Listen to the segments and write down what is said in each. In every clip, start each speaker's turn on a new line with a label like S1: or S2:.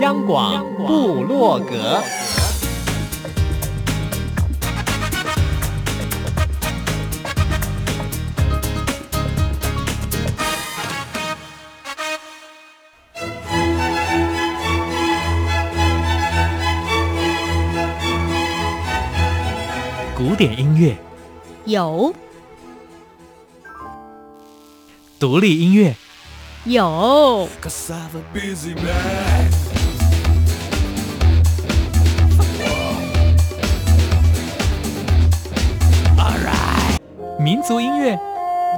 S1: 央广部落格，古典音乐。
S2: 有，
S1: 独立音乐。
S2: 有，
S1: 民族音乐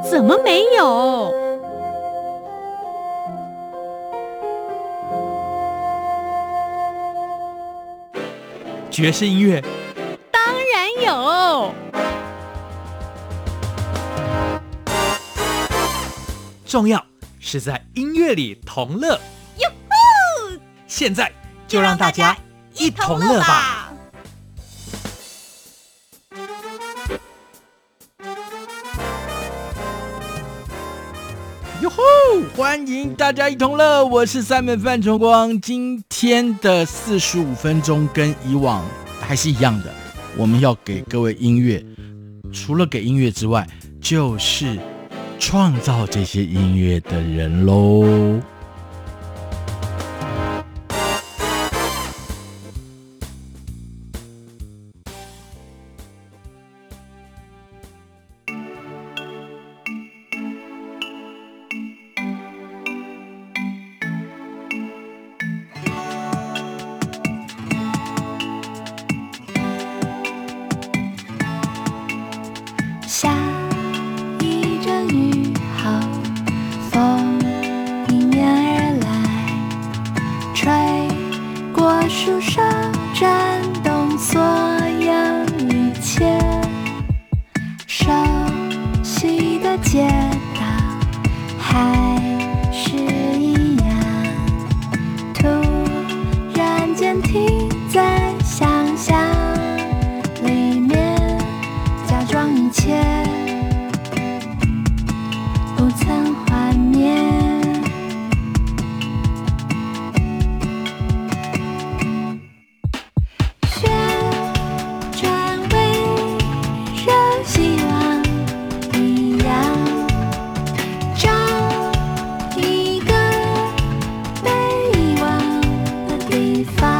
S2: 怎么没有？
S1: 爵士音乐
S2: 当然有，
S1: 重要。是在音乐里同
S2: 乐！
S1: 现在就让大家一同乐吧！欢迎大家一同乐，我是三门范崇光。今天的四十五分钟跟以往还是一样的，我们要给各位音乐，除了给音乐之外，就是。创造这些音乐的人喽。远方。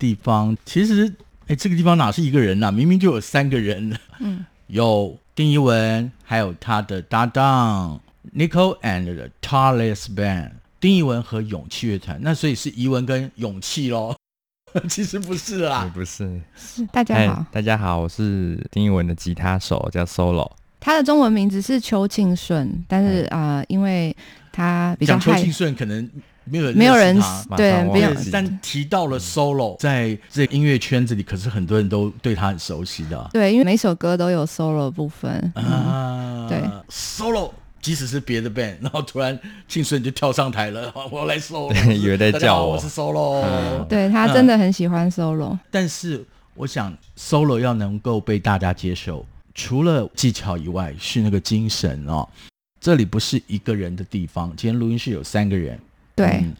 S1: 地方，其实，哎，这个地方哪是一个人呐、啊？明明就有三个人。嗯，有丁一文，还有他的搭档 Nicole and the Tallest Band，丁一文和勇气乐团。那所以是怡文跟勇气喽。
S3: 其实不是啦，
S4: 不是。
S5: 是大家好，
S4: 大家好，我是丁一文的吉他手，叫 Solo。
S5: 他的中文名字是邱庆顺，但是啊、呃，因为他比较
S3: 讲邱庆顺，可能没有人
S5: 没有人对，
S4: 没有。
S3: 但提到了 Solo，在这音乐圈子里，可是很多人都对他很熟悉的。
S5: 对，因为每首歌都有 Solo 部分
S3: 啊。
S5: 对
S3: ，Solo，即使是别的 band，然后突然庆顺就跳上台了，我要来 Solo，
S4: 以为在叫我，
S3: 我是 Solo。
S5: 嗯、对他真的很喜欢 Solo，、嗯、
S3: 但是我想 Solo 要能够被大家接受。除了技巧以外，是那个精神哦。这里不是一个人的地方。今天录音室有三个人，
S5: 对、
S3: 嗯、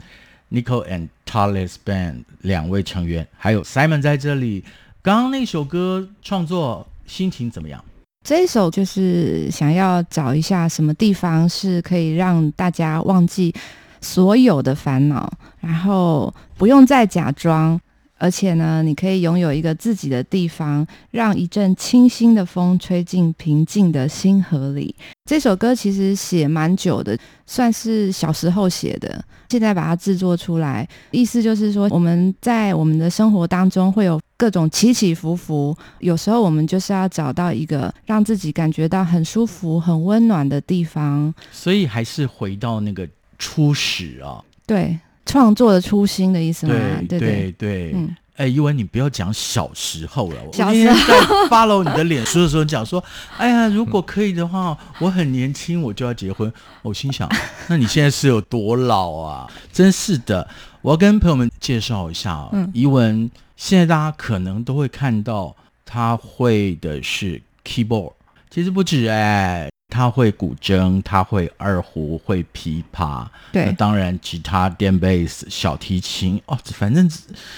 S3: Nico and Talis Band 两位成员，还有 Simon 在这里。刚刚那首歌创作心情怎么样？
S5: 这一首就是想要找一下什么地方是可以让大家忘记所有的烦恼，然后不用再假装。而且呢，你可以拥有一个自己的地方，让一阵清新的风吹进平静的心河里。这首歌其实写蛮久的，算是小时候写的，现在把它制作出来，意思就是说，我们在我们的生活当中会有各种起起伏伏，有时候我们就是要找到一个让自己感觉到很舒服、很温暖的地方。
S3: 所以还是回到那个初始啊，
S5: 对。创作的初心的意思吗？
S3: 对对对，对嗯，哎，一文，你不要讲小时候了。
S5: 小时候
S3: 在 follow 你的脸书的时候讲说，哎呀，如果可以的话，我很年轻，我就要结婚。我心想，那你现在是有多老啊？真是的，我要跟朋友们介绍一下啊。嗯，一文现在大家可能都会看到他会的是 keyboard，其实不止哎。他会古筝，他会二胡，会琵琶，
S5: 对，
S3: 那当然吉他、电贝斯、小提琴哦，反正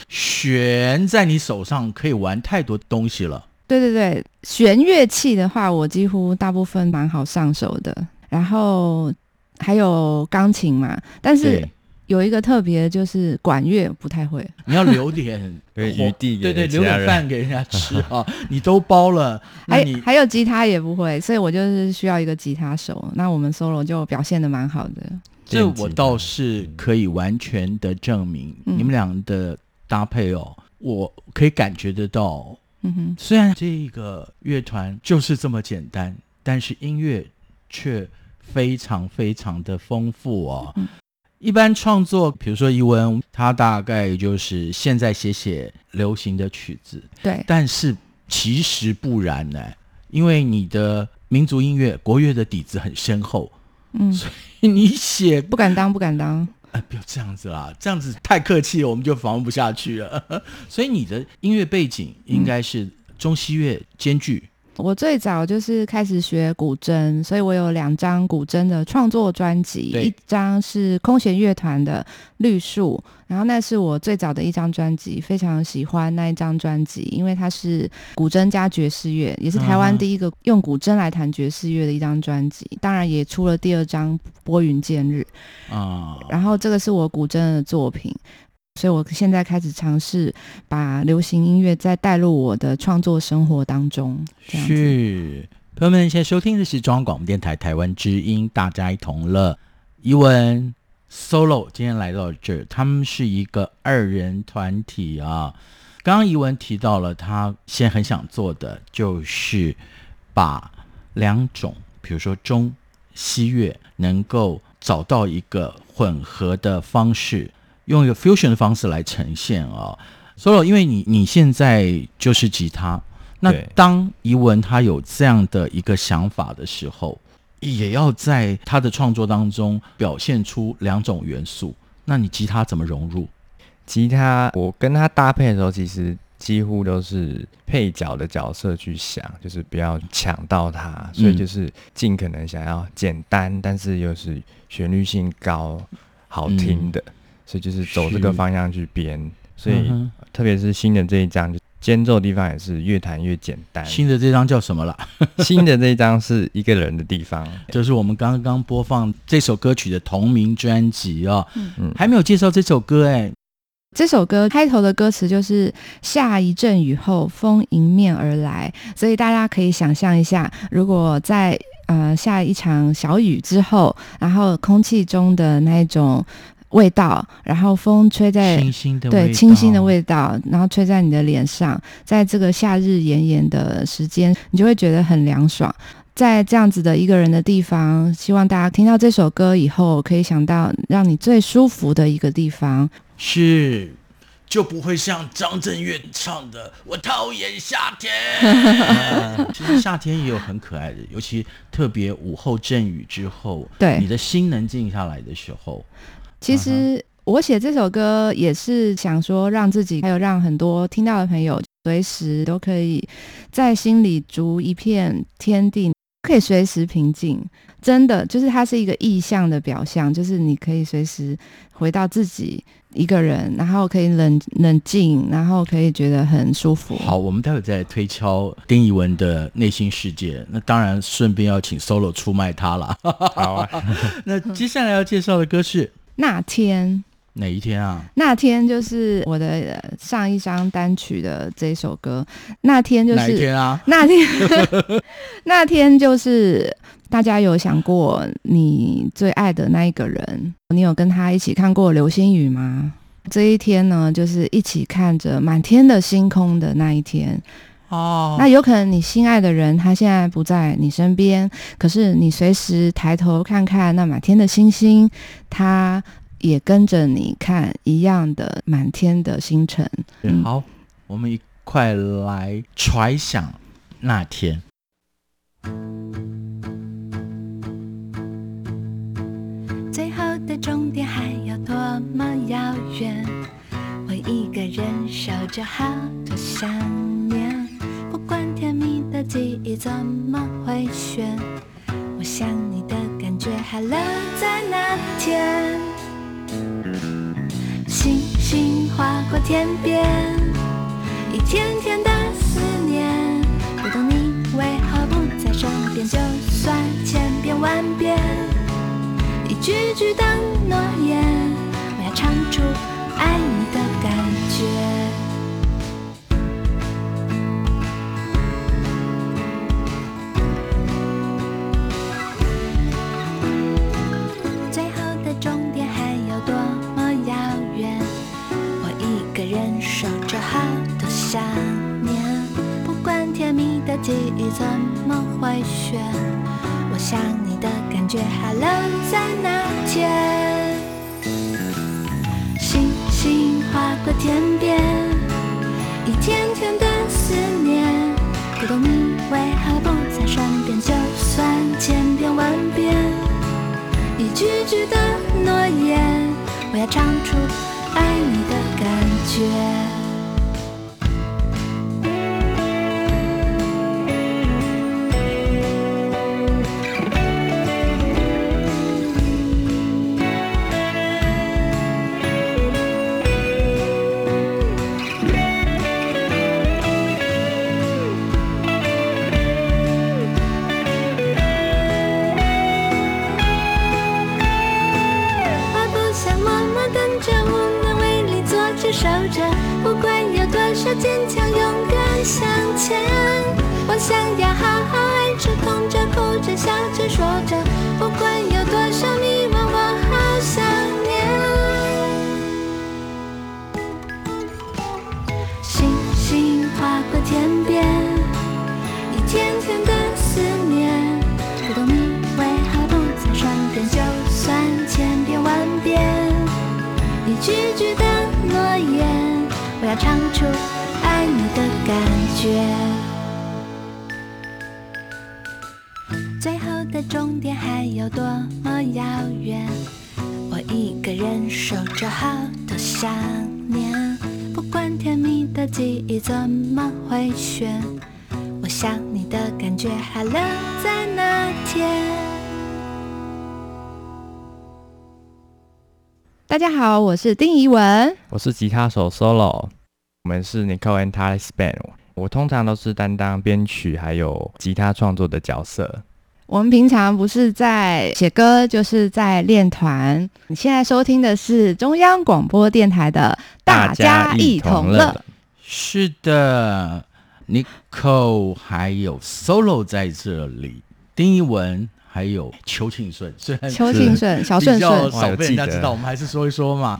S3: 弦在你手上可以玩太多东西了。
S5: 对对对，弦乐器的话，我几乎大部分蛮好上手的。然后还有钢琴嘛，但是。有一个特别就是管乐不太会，
S3: 你要留点
S4: 余地，
S3: 对对，留点饭给人家吃 啊！你都包了，
S5: 还还有吉他也不会，所以我就是需要一个吉他手。那我们 solo 就表现的蛮好的，
S3: 这我倒是可以完全的证明，嗯、你们俩的搭配哦，我可以感觉得到。嗯哼，虽然这个乐团就是这么简单，但是音乐却非常非常的丰富哦。嗯一般创作，比如说一文，他大概就是现在写写流行的曲子，
S5: 对。
S3: 但是其实不然呢，因为你的民族音乐、国乐的底子很深厚，嗯，所以你写
S5: 不敢当，不敢当。
S3: 哎，不要这样子啦，这样子太客气了，我们就访问不下去了。所以你的音乐背景应该是中西乐兼具。
S5: 我最早就是开始学古筝，所以我有两张古筝的创作专辑，一张是空弦乐团的《绿树》，然后那是我最早的一张专辑，非常喜欢那一张专辑，因为它是古筝加爵士乐，也是台湾第一个用古筝来弹爵士乐的一张专辑，当然也出了第二张《拨云见日》啊，然后这个是我古筝的作品。所以，我现在开始尝试把流行音乐再带入我的创作生活当中。
S3: 是，朋友们，现在收听的是中央广播电台台湾之音，大家一同乐。怡文 solo 今天来到这儿，他们是一个二人团体啊。刚刚怡文提到了，他现在很想做的就是把两种，比如说中西乐，能够找到一个混合的方式。用一个 fusion 的方式来呈现啊，Solo，因为你你现在就是吉他，那当怡文他有这样的一个想法的时候，也要在他的创作当中表现出两种元素，那你吉他怎么融入？
S4: 吉他我跟他搭配的时候，其实几乎都是配角的角色去想，就是不要抢到他，所以就是尽可能想要简单，但是又是旋律性高、好听的。嗯所以就是走这个方向去编，所以特别是新的这一张，就间奏的地方也是越弹越简单。
S3: 新的这张叫什么了？
S4: 新的这一张是一个人的地方，
S3: 就是我们刚刚播放这首歌曲的同名专辑哦。嗯，还没有介绍这首歌哎。
S5: 这首歌开头的歌词就是“下一阵雨后，风迎面而来”，所以大家可以想象一下，如果在呃下一场小雨之后，然后空气中的那种。味道，然后风吹在对清新的味道，然后吹在你的脸上，在这个夏日炎炎的时间，你就会觉得很凉爽。在这样子的一个人的地方，希望大家听到这首歌以后，可以想到让你最舒服的一个地方，
S3: 是就不会像张震岳唱的“我讨厌夏天”。其实夏天也有很可爱的，尤其特别午后阵雨之后，
S5: 对
S3: 你的心能静下来的时候。
S5: 其实我写这首歌也是想说，让自己还有让很多听到的朋友，随时都可以在心里逐一片天地。可以随时平静，真的就是它是一个意象的表象，就是你可以随时回到自己一个人，然后可以冷冷静，然后可以觉得很舒服。
S3: 好，我们待会再推敲丁怡文的内心世界。那当然，顺便要请 Solo 出卖他了。
S4: 好啊，
S3: 那接下来要介绍的歌是
S5: 那天。
S3: 哪一天啊？
S5: 那天就是我的上一张单曲的这首歌。那天就是哪
S3: 一天啊？
S5: 那天，那天就是大家有想过你最爱的那一个人，你有跟他一起看过流星雨吗？这一天呢，就是一起看着满天的星空的那一天。
S3: 哦，
S5: 那有可能你心爱的人他现在不在你身边，可是你随时抬头看看那满天的星星，他。也跟着你看一样的满天的星辰。
S3: 嗯，好，我们一块来揣想那天。
S1: 最后的终点还要多么遥远？我一个人守着，好多想念。管甜蜜的记忆怎么回旋，我想你的感觉还留在那天。星星划过天边，一天天的思念。不懂你为何不在身边，就算千遍万遍，一句句的诺言，我要唱出想念，不管甜蜜的记忆怎么回旋？我想你的感觉还留在那天。星星划过天边，一天天的思念。不懂你为何不在身边，就算千遍万遍，一句句的诺言，我要唱出爱你的感觉。出。爱你的感觉，最后的终点还有多么遥远？我一个人守着，好多想念。不管甜蜜的记忆怎么回旋，我想你的感觉还留在那天。
S5: 大家好，我是丁怡文，
S4: 我是吉他手 Solo。我们是 Nicole and Tali's Band，我通常都是担当编曲还有吉他创作的角色。
S5: 我们平常不是在写歌，就是在练团。你现在收听的是中央广播电台的《大家一同乐》。
S3: 是的，Nicole 还有 Solo 在这里，丁一文还有邱庆顺，虽然
S5: 邱庆顺、小顺
S3: 比较
S5: 顺，
S3: 少被人家知道，我们还是说一说嘛。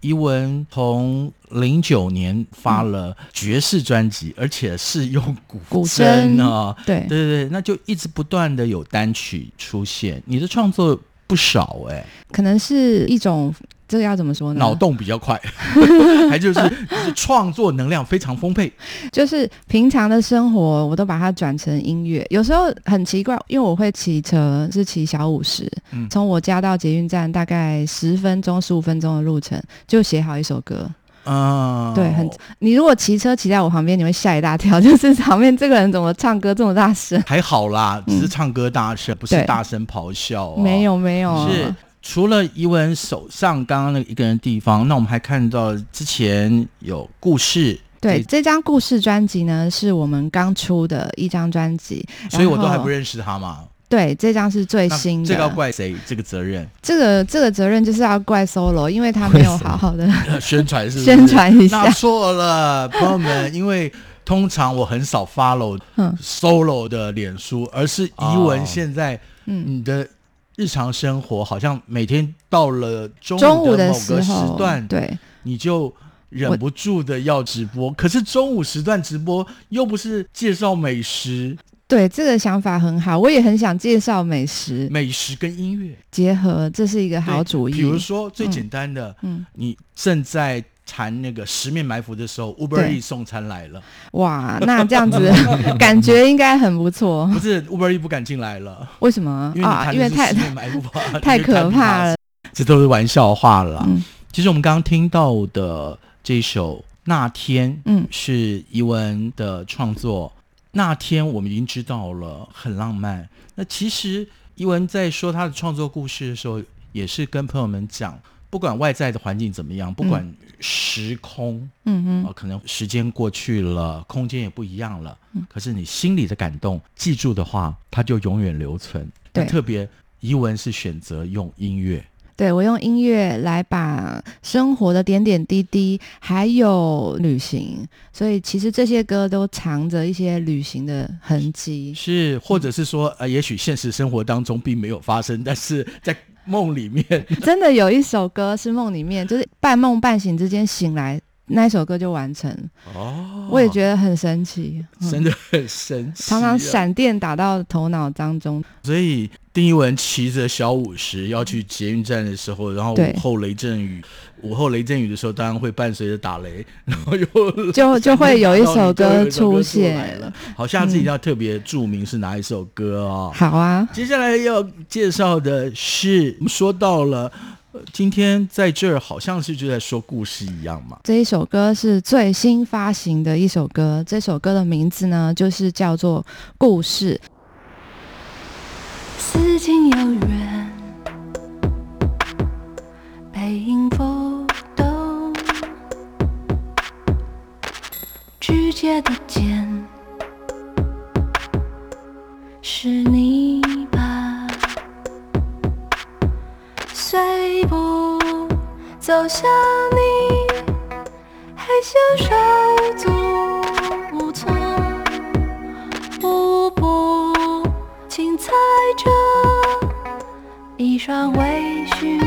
S3: 怡文从零九年发了爵士专辑，嗯、而且是用古筝啊，
S5: 对
S3: 对对对，那就一直不断的有单曲出现。你的创作不少哎、欸，
S5: 可能是一种。这个要怎么说呢？
S3: 脑洞比较快，还就是就是创作能量非常丰沛。
S5: 就是平常的生活，我都把它转成音乐。有时候很奇怪，因为我会骑车，是骑小五十，嗯，从我家到捷运站大概十分钟、十五分钟的路程，就写好一首歌。
S3: 啊、哦，
S5: 对，很。你如果骑车骑在我旁边，你会吓一大跳，就是旁边这个人怎么唱歌这么大声？
S3: 还好啦，只是唱歌大声，嗯、不是大声咆哮、哦。
S5: 没有，没有，
S3: 是。除了怡文手上刚刚那个一个人的地方，那我们还看到之前有故事。
S5: 对，这张故事专辑呢，是我们刚出的一张专辑，
S3: 所以我都还不认识他嘛。
S5: 对，这张是最新的。
S3: 这个要怪谁？这个责任？
S5: 这个这个责任就是要怪 Solo，因为他没有好好的
S3: 宣传，是不是？
S5: 宣传一下。
S3: 那错了，朋友们，因为通常我很少 follow Solo 的脸书，而是怡文现在，嗯，你的。日常生活好像每天到了中午的某个时段，
S5: 对，
S3: 你就忍不住的要直播。可是中午时段直播又不是介绍美食，
S5: 对，这个想法很好，我也很想介绍美食，
S3: 美食跟音乐
S5: 结合，这是一个好主意。
S3: 比如说最简单的，嗯，你正在。谈那个十面埋伏的时候，Uber Eats 送餐来了。
S5: 哇，那这样子 感觉应该很不错。
S3: 不是 Uber Eats 不敢进来了，
S5: 为什么？
S3: 因为啊，因为太
S5: 太可怕了。
S3: 这都是玩笑话了。嗯，其实我们刚刚听到的这首《那天》，嗯，是怡文的创作。那天我们已经知道了，很浪漫。那其实怡文在说他的创作故事的时候，也是跟朋友们讲。不管外在的环境怎么样，不管时空，嗯嗯、呃，可能时间过去了，空间也不一样了，嗯，可是你心里的感动，记住的话，它就永远留存。对，特别怡文是选择用音乐，
S5: 对，我用音乐来把生活的点点滴滴，还有旅行，所以其实这些歌都藏着一些旅行的痕迹，
S3: 是，或者是说，呃，也许现实生活当中并没有发生，但是在。梦里面。
S5: 真的有一首歌是梦里面，就是半梦半醒之间醒来，那首歌就完成。哦，我也觉得很神奇，
S3: 真的很神奇，
S5: 常常闪电打到头脑当中。
S3: 所以丁一文骑着小五十要去捷运站的时候，然后午后雷阵雨。午后雷阵雨的时候，当然会伴随着打雷，然后又
S5: 就就会有一首歌出现
S3: 了。好，下次一定要特别注明是哪一首歌哦。
S5: 好啊，
S3: 接下来要介绍的是，我们说到了，今天在这儿好像是就在说故事一样嘛。
S5: 这一首歌是最新发行的一首歌，这首歌的名字呢，就是叫做《故事》。
S1: 此情有缘，背影指尖的剑，想你，害羞手足无措，步步轻踩着一双微醺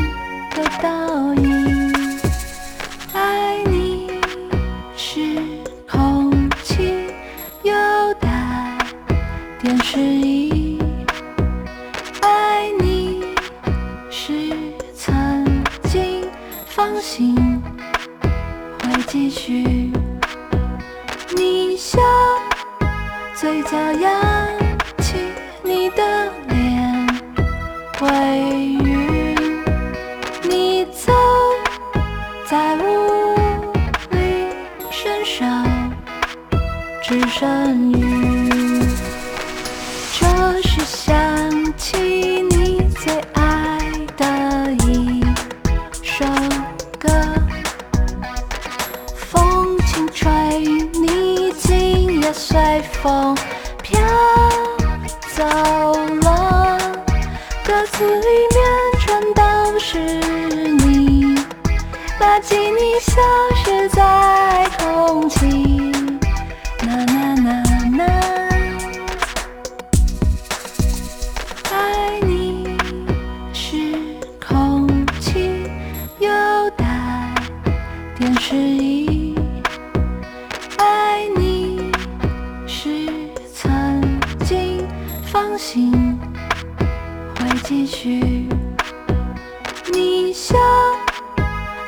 S1: 歌词里面全都是你把记忆消失在重庆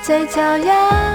S1: 嘴角扬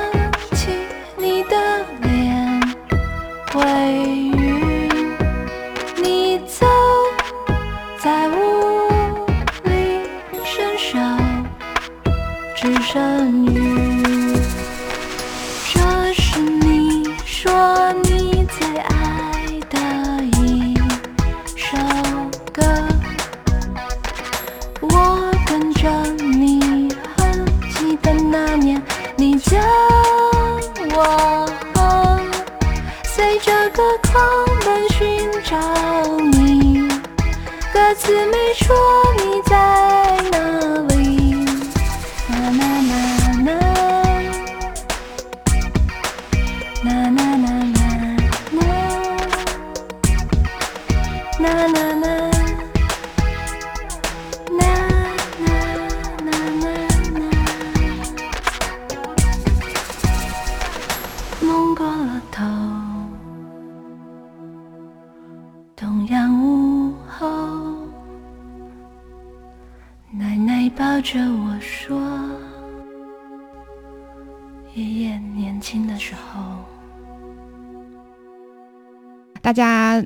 S1: 啦，啦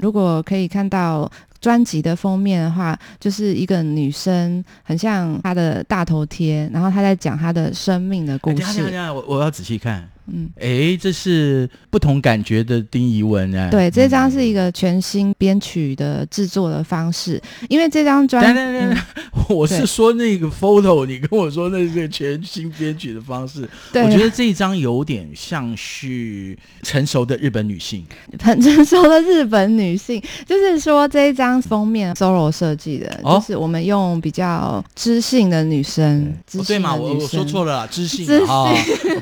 S5: 如果可以看到专辑的封面的话，就是一个女生，很像她的大头贴，然后她在讲她的生命的故事。
S3: 我我要仔细看。
S5: 嗯，
S3: 哎，这是不同感觉的丁怡文哎。
S5: 对，这张是一个全新编曲的制作的方式，因为这张专，
S3: 等等等等
S5: 嗯，
S3: 我是说那个 photo，你跟我说那是个全新编曲的方式，
S5: 对，
S3: 我觉得这一张有点像是成熟的日本女性。
S5: 很成熟的日本女性，就是说这一张封面 solo 设计的，
S3: 哦。
S5: 就是我们用比较知性的女生，知
S3: 哦、对嘛，我我
S5: 说
S3: 错了啦，知性
S5: 知性。
S3: 啊、哦，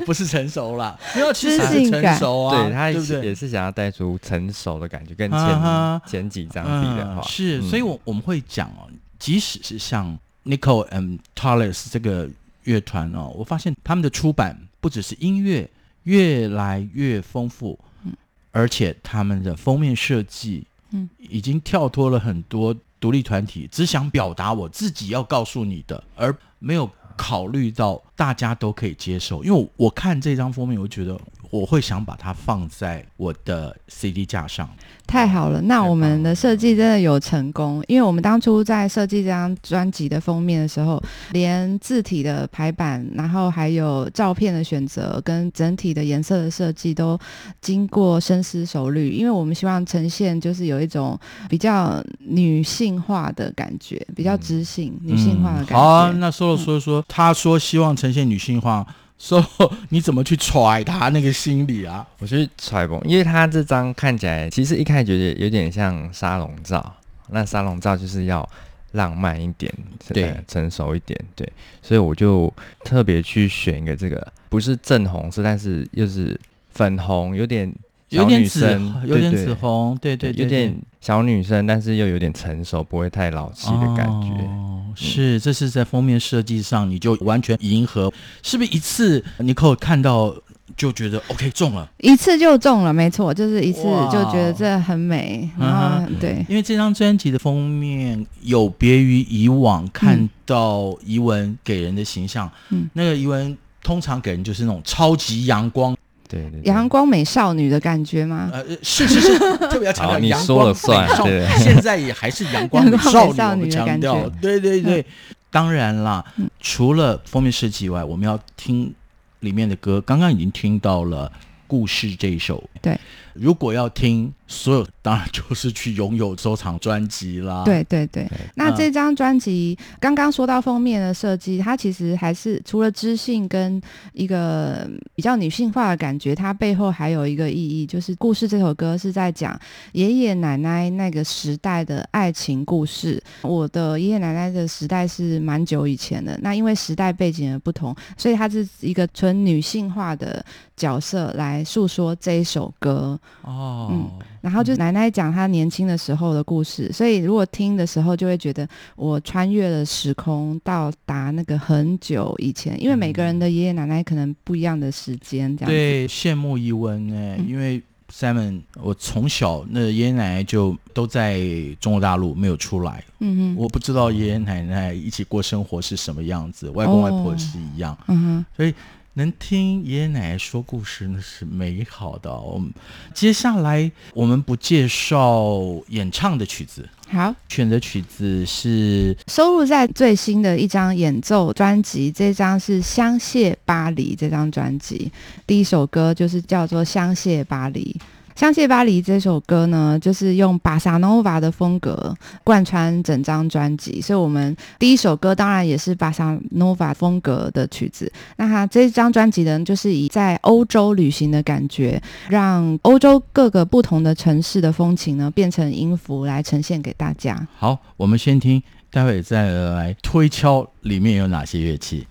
S3: 不是成熟啦，没有，其实是成熟啊，
S4: 对他
S3: 也是？
S4: 也是想要带出成熟的感觉，跟前、
S3: 啊
S4: 前几张比的话，
S3: 嗯、是，
S4: 嗯
S3: 所以我我们会讲哦，即使是像 Nicole and Talis 这个乐团哦，我发现他们的出版不只是音乐越来越丰富，
S5: 嗯，
S3: 而且他们的封面设计，
S5: 嗯，
S3: 已经跳脱了很多独立团体只想表达我自己要告诉你的，而没有考虑到大家都可以接受。因为我，看这张封面，我觉得我会想把它放在我的 CD 架上。
S5: 太好了，那我们的设计真的有成功，因为我们当初在设计这张专辑的封面的时候，连字体的排版，然后还有照片的选择跟整体的颜色的设计都经过深思熟虑，因为我们希望呈现就是有一种比较女性化的感觉，比较知性、女性化的感觉。
S3: 嗯、好、啊，那说一说，他说希望呈现女性化。说、so, 你怎么去揣他那个心理啊？
S4: 我去揣摩，因为他这张看起来其实一开始觉得有点像沙龙照，那沙龙照就是要浪漫一点，
S3: 对，
S4: 呃、成熟一点，对，所以我就特别去选一个这个不是正红色，但是又是粉红，有点
S3: 有点紫，有点紫红，对对，对，对，对，
S4: 有点小女生，但是又有点成熟，不会太老气的感觉。
S3: 哦是，这是在封面设计上，你就完全迎合，是不是一次你可看到就觉得 OK 中了，
S5: 一次就中了，没错，就是一次就觉得这很美，然后、嗯、对，
S3: 因为这张专辑的封面有别于以往看到怡文给人的形象，嗯，那个怡文通常给人就是那种超级阳光。
S4: 对对，对，
S5: 阳光美少女的感觉吗？
S3: 呃，是是是，特别要强调阳光美少女，现在也还是阳光美少女，我们强调，对对对。嗯、当然啦、嗯，除了封面设计以外，我们要听里面的歌。刚刚已经听到了《故事》这一首，
S5: 对。
S3: 如果要听所有，当然就是去拥有收藏专辑啦。
S5: 对对对，那这张专辑刚刚说到封面的设计，它其实还是除了知性跟一个比较女性化的感觉，它背后还有一个意义，就是《故事》这首歌是在讲爷爷奶奶那个时代的爱情故事。我的爷爷奶奶的时代是蛮久以前的，那因为时代背景的不同，所以它是一个纯女性化的角色来诉说这一首歌。
S3: 哦，
S5: 嗯，然后就奶奶讲她年轻的时候的故事，所以如果听的时候就会觉得我穿越了时空，到达那个很久以前，因为每个人的爷爷奶奶可能不一样的时间，这样子。
S3: 对，羡慕一文哎，因为 Simon，我从小那爷爷奶奶就都在中国大陆没有出来，嗯哼，我不知道爷爷奶奶一起过生活是什么样子，外公外婆是一样，嗯哼，所以。能听爷爷奶奶说故事那是美好的。我们接下来我们不介绍演唱的曲子，
S5: 好，
S3: 选的曲子是
S5: 收录在最新的一张演奏专辑，这张是《香榭巴黎》这张专辑，第一首歌就是叫做《香榭巴黎》。《香榭巴黎》这首歌呢，就是用巴萨诺瓦的风格贯穿整张专辑，所以我们第一首歌当然也是巴萨诺瓦风格的曲子。那它这张专辑呢，就是以在欧洲旅行的感觉，让欧洲各个不同的城市的风情呢，变成音符来呈现给大家。
S3: 好，我们先听，待会再来推敲里面有哪些乐器。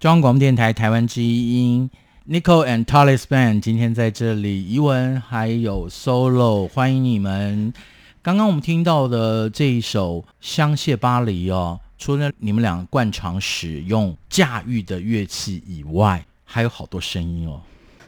S3: 中央广播电台台湾之音，Nico and Talis Band 今天在这里，怡文还有 Solo，欢迎你们。刚刚我们听到的这一首《香榭巴黎》哦，除了你们俩惯常使用驾驭的乐器以外，还有好多声音哦。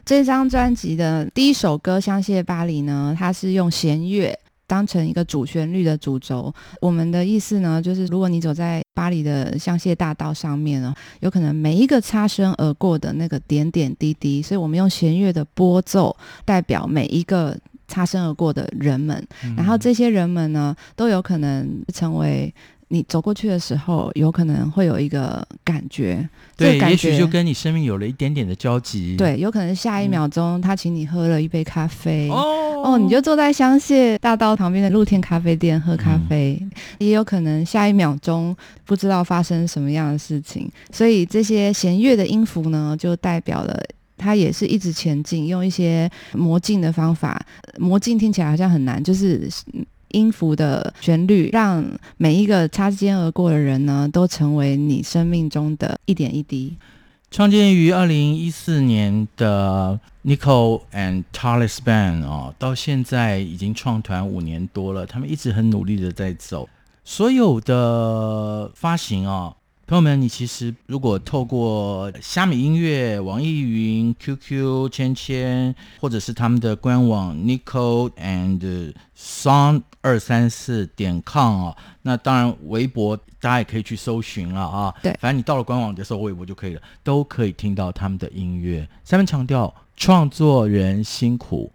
S5: 这张专辑的第一首歌《香榭巴黎》呢，它是用弦乐。当成一个主旋律的主轴，我们的意思呢，就是如果你走在巴黎的香榭大道上面呢，有可能每一个擦身而过的那个点点滴滴，所以我们用弦乐的拨奏代表每一个擦身而过的人们，嗯、然后这些人们呢，都有可能成为。你走过去的时候，有可能会有一个感觉，
S3: 对，
S5: 这个感觉
S3: 也许就跟你生命有了一点点的交集。
S5: 对，有可能下一秒钟他请你喝了一杯咖啡，
S3: 哦
S5: 哦，你就坐在香榭大道旁边的露天咖啡店喝咖啡，
S3: 嗯、
S5: 也有可能下一秒钟不知道发生什么样的事情。所以这些弦乐的音符呢，就代表了它也是一直前进，用一些魔镜的方法。魔镜听起来好像很难，就是。音符的旋律，让每一个擦肩而过的人呢，都成为你生命中的一点一滴。
S3: 创建于二零一四年的 Nicole and Talis Band 哦，到现在已经创团五年多了，他们一直很努力的在走。所有的发行哦。朋友们，你其实如果透过虾米音乐、网易云、QQ、千千，或者是他们的官网 Nico and Song 二三四点 com 啊，那当然微博大家也可以去搜寻了啊。
S5: 对，
S3: 反正你到了官网就搜微博就可以了，都可以听到他们的音乐。下面强调，创作人辛苦，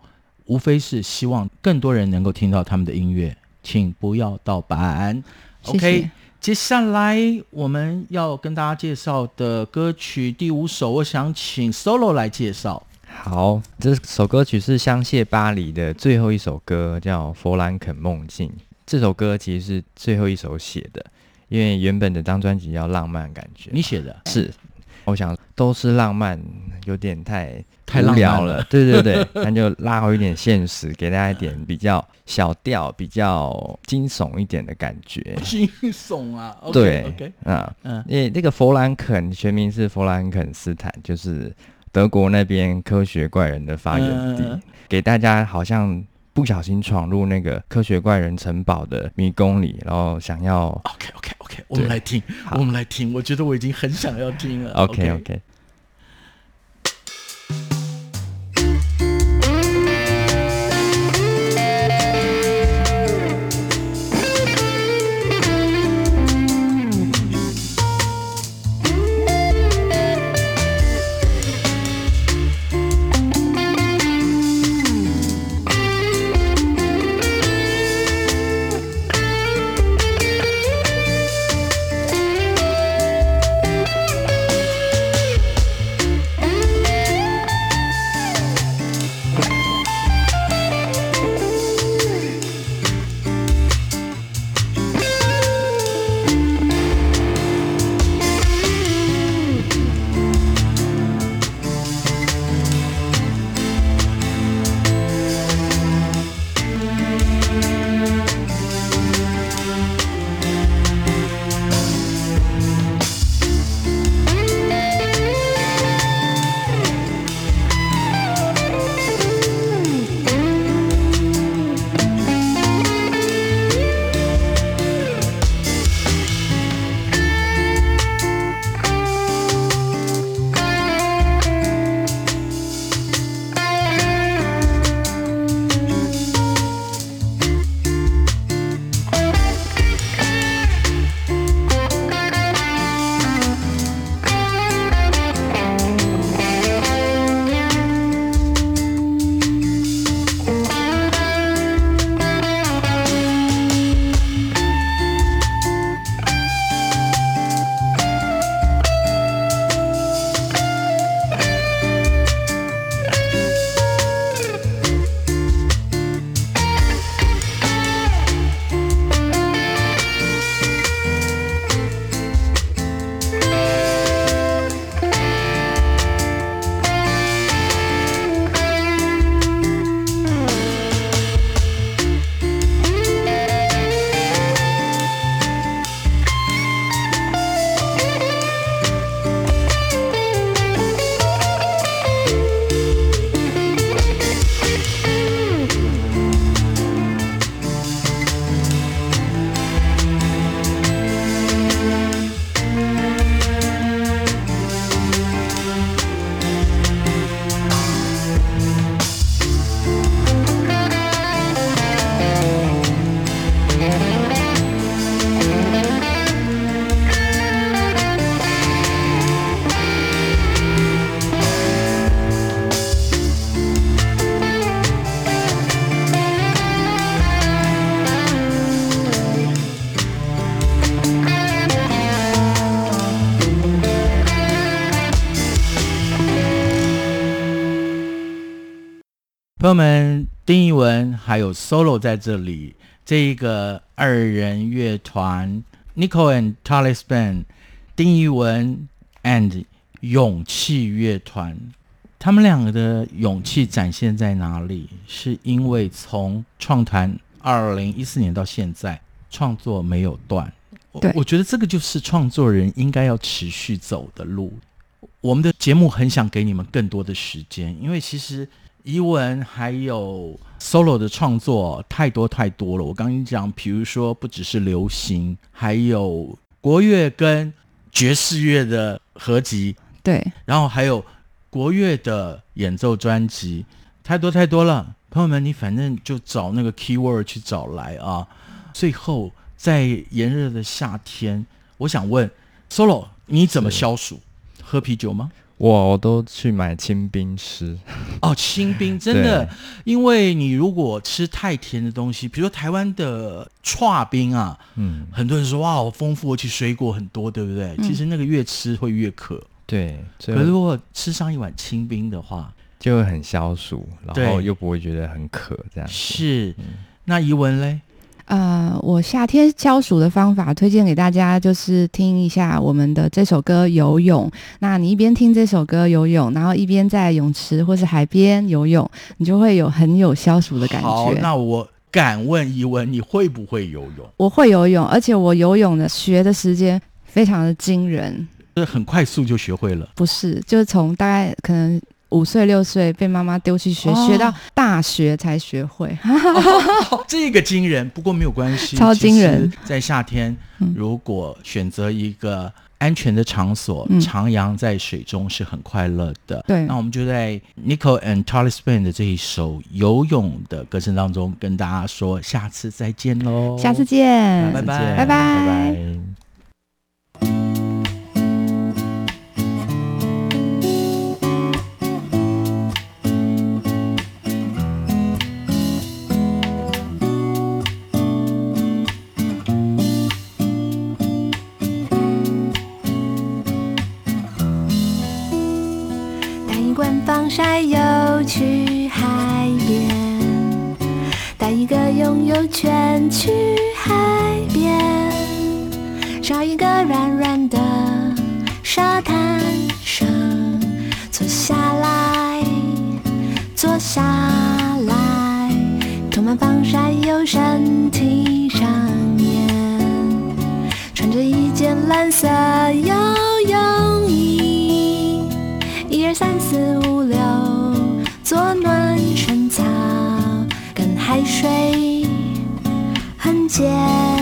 S3: 无非是希望更多人能够听到他们的音乐，请不要盗版。
S5: 谢谢
S3: OK。接下来我们要跟大家介绍的歌曲第五首，我想请 Solo 来介绍。
S4: 好，这首歌曲是香榭巴黎的最后一首歌，叫《佛兰肯梦境》。这首歌其实是最后一首写的，因为原本的张专辑叫浪漫感觉。
S3: 你写的？
S4: 是。我想都是浪漫，有点太
S3: 太
S4: 无聊了。对对对，那就拉回一点现实，给大家一点比较小调、比较惊悚一点的感觉。
S3: 惊悚啊！
S4: 对
S3: OK，
S4: 啊，
S3: 嗯，
S4: 因为那个弗兰肯全名是弗兰肯斯坦，就是德国那边科学怪人的发源地，
S3: 嗯、
S4: 给大家好像。不小心闯入那个科学怪人城堡的迷宫里，然后想要
S3: OK OK OK，我们来听，我们来听，我觉得我已经很想要听了。
S4: OK OK,
S3: 还有 solo 在这里，这一个二人乐团 Nico and Tali's Band，丁一文 and 勇气乐团，他们两个的勇气展现在哪里？是因为从创团二零一四年到现在，创作没有断。
S5: 对，
S3: 我觉得这个就是创作人应该要持续走的路。我们的节目很想给你们更多的时间，因为其实怡文还有 solo 的创作太多太多了。我刚刚讲，比如说不只是流行，还有国乐跟爵士乐的合集，
S5: 对，
S3: 然后还有国乐的演奏专辑，太多太多了。朋友们，你反正就找那个 keyword 去找来啊。最后，在炎热的夏天，我想问 solo，你怎么消暑？喝啤酒吗？
S4: 我我都去买清冰吃。
S3: 哦，清冰 真的，因为你如果吃太甜的东西，比如说台湾的剉冰啊，嗯，很多人说哇，好丰富，而且水果很多，对不对？嗯、其实那个越吃会越渴。
S4: 对，
S3: 可是如果吃上一碗清冰的话，
S4: 就会很消暑，然后又不会觉得很渴，这样
S3: 是。嗯、那怡文嘞？
S5: 呃，我夏天消暑的方法推荐给大家，就是听一下我们的这首歌《游泳》。那你一边听这首歌游泳，然后一边在泳池或是海边游泳，你就会有很有消暑的感觉。
S3: 好，那我敢问一问，你会不会游泳？
S5: 我会游泳，而且我游泳的学的时间非常的惊人，
S3: 是很快速就学会了？
S5: 不是，就是从大概可能。五岁六岁被妈妈丢去学，哦、学到大学才学会，
S3: 哦、这个惊人。不过没有关系，
S5: 超惊人。
S3: 在夏天，如果选择一个安全的场所，嗯、徜徉在水中是很快乐的。
S5: 对，
S3: 那我们就在 Nico and Tali's Band 的这一首游泳的歌声当中，跟大家说下次再见喽！
S5: 下次见，
S3: 拜拜，
S5: 拜拜，拜
S3: 拜。
S1: 圈去海边，找一个软软的沙滩上，坐下来，坐下来，涂满防晒油身体上面，穿着一件蓝色游泳衣，一二三四五六。做暖身操，跟海水
S6: 见。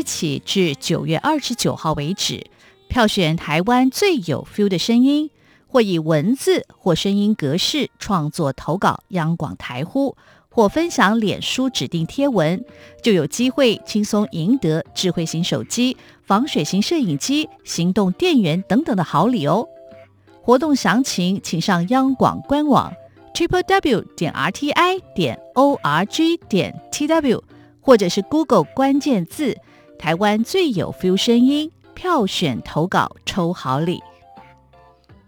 S6: 一起至九月二十九号为止，票选台湾最有 feel 的声音，或以文字或声音格式创作投稿央广台呼，或分享脸书指定贴文，就有机会轻松赢得智慧型手机、防水型摄影机、行动电源等等的好礼哦！活动详情请上央广官网 triple w 点 r t i 点 o r g 点 t w，或者是 Google 关键字“台湾最有 feel 声音”，票选投稿抽好礼。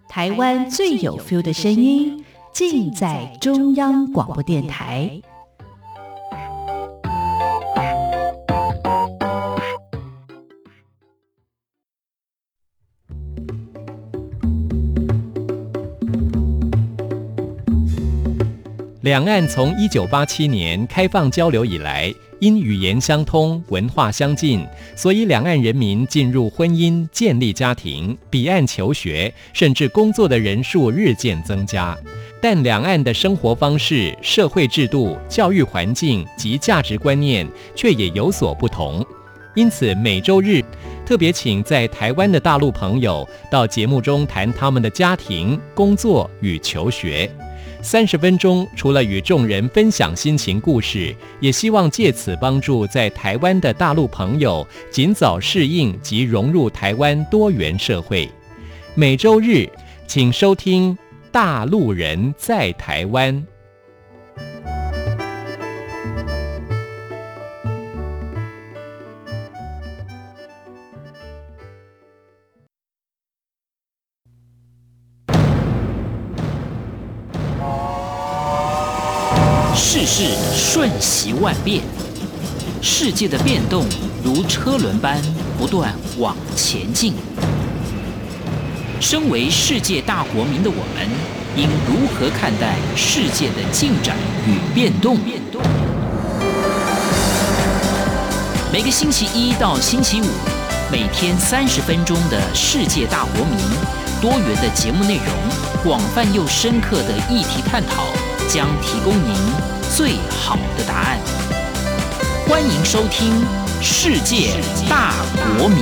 S6: 台湾最有 feel 的声音。尽在中央广播电台。
S7: 两岸从一九八七年开放交流以来，因语言相通、文化相近，所以两岸人民进入婚姻、建立家庭、彼岸求学，甚至工作的人数日渐增加。但两岸的生活方式、社会制度、教育环境及价值观念却也有所不同。因此，每周日特别请在台湾的大陆朋友到节目中谈他们的家庭、工作与求学。三十分钟，除了与众人分享心情故事，也希望借此帮助在台湾的大陆朋友尽早适应及融入台湾多元社会。每周日，请收听《大陆人在台湾》。
S8: 世事瞬息万变，世界的变动如车轮般不断往前进。身为世界大国民的我们，应如何看待世界的进展与变动？每个星期一到星期五，每天三十分钟的世界大国民，多元的节目内容，广泛又深刻的议题探讨，将提供您。最好的答案，欢迎收听《世界大国民》。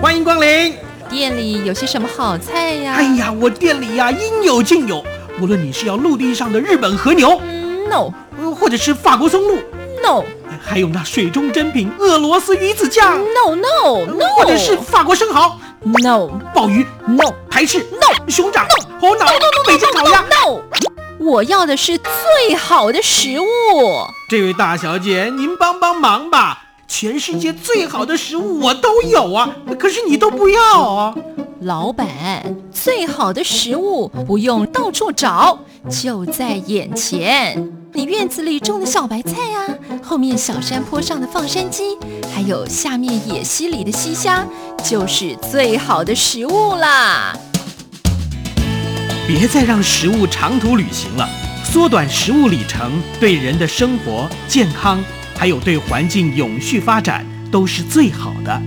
S9: 欢迎光临，
S10: 店里有些什么好菜呀？
S9: 哎呀，我店里呀应有尽有，无论你是要陆地上的日本和牛，
S10: 嗯，no，
S9: 或者是法国松露。
S10: No，
S9: 还有那水中珍品俄罗斯鱼子酱。
S10: No No No，
S9: 或者是法国生蚝。
S10: No，
S9: 鲍鱼。
S10: No，
S9: 排翅。
S10: No，
S9: 熊掌。
S10: No，
S9: 猴脑。，No，北京烤鸭。
S10: No，我要的是最好的食物。
S9: 这位大小姐，您帮帮忙吧！全世界最好的食物我都有啊，可是你都不要啊。
S10: 老板，最好的食物不用到处找，就在眼前。你院子里种的小白菜啊，后面小山坡上的放山鸡，还有下面野溪里的溪虾，就是最好的食物啦。
S9: 别再让食物长途旅行了，缩短食物里程，对人的生活健康，还有对环境永续发展，都是最好的。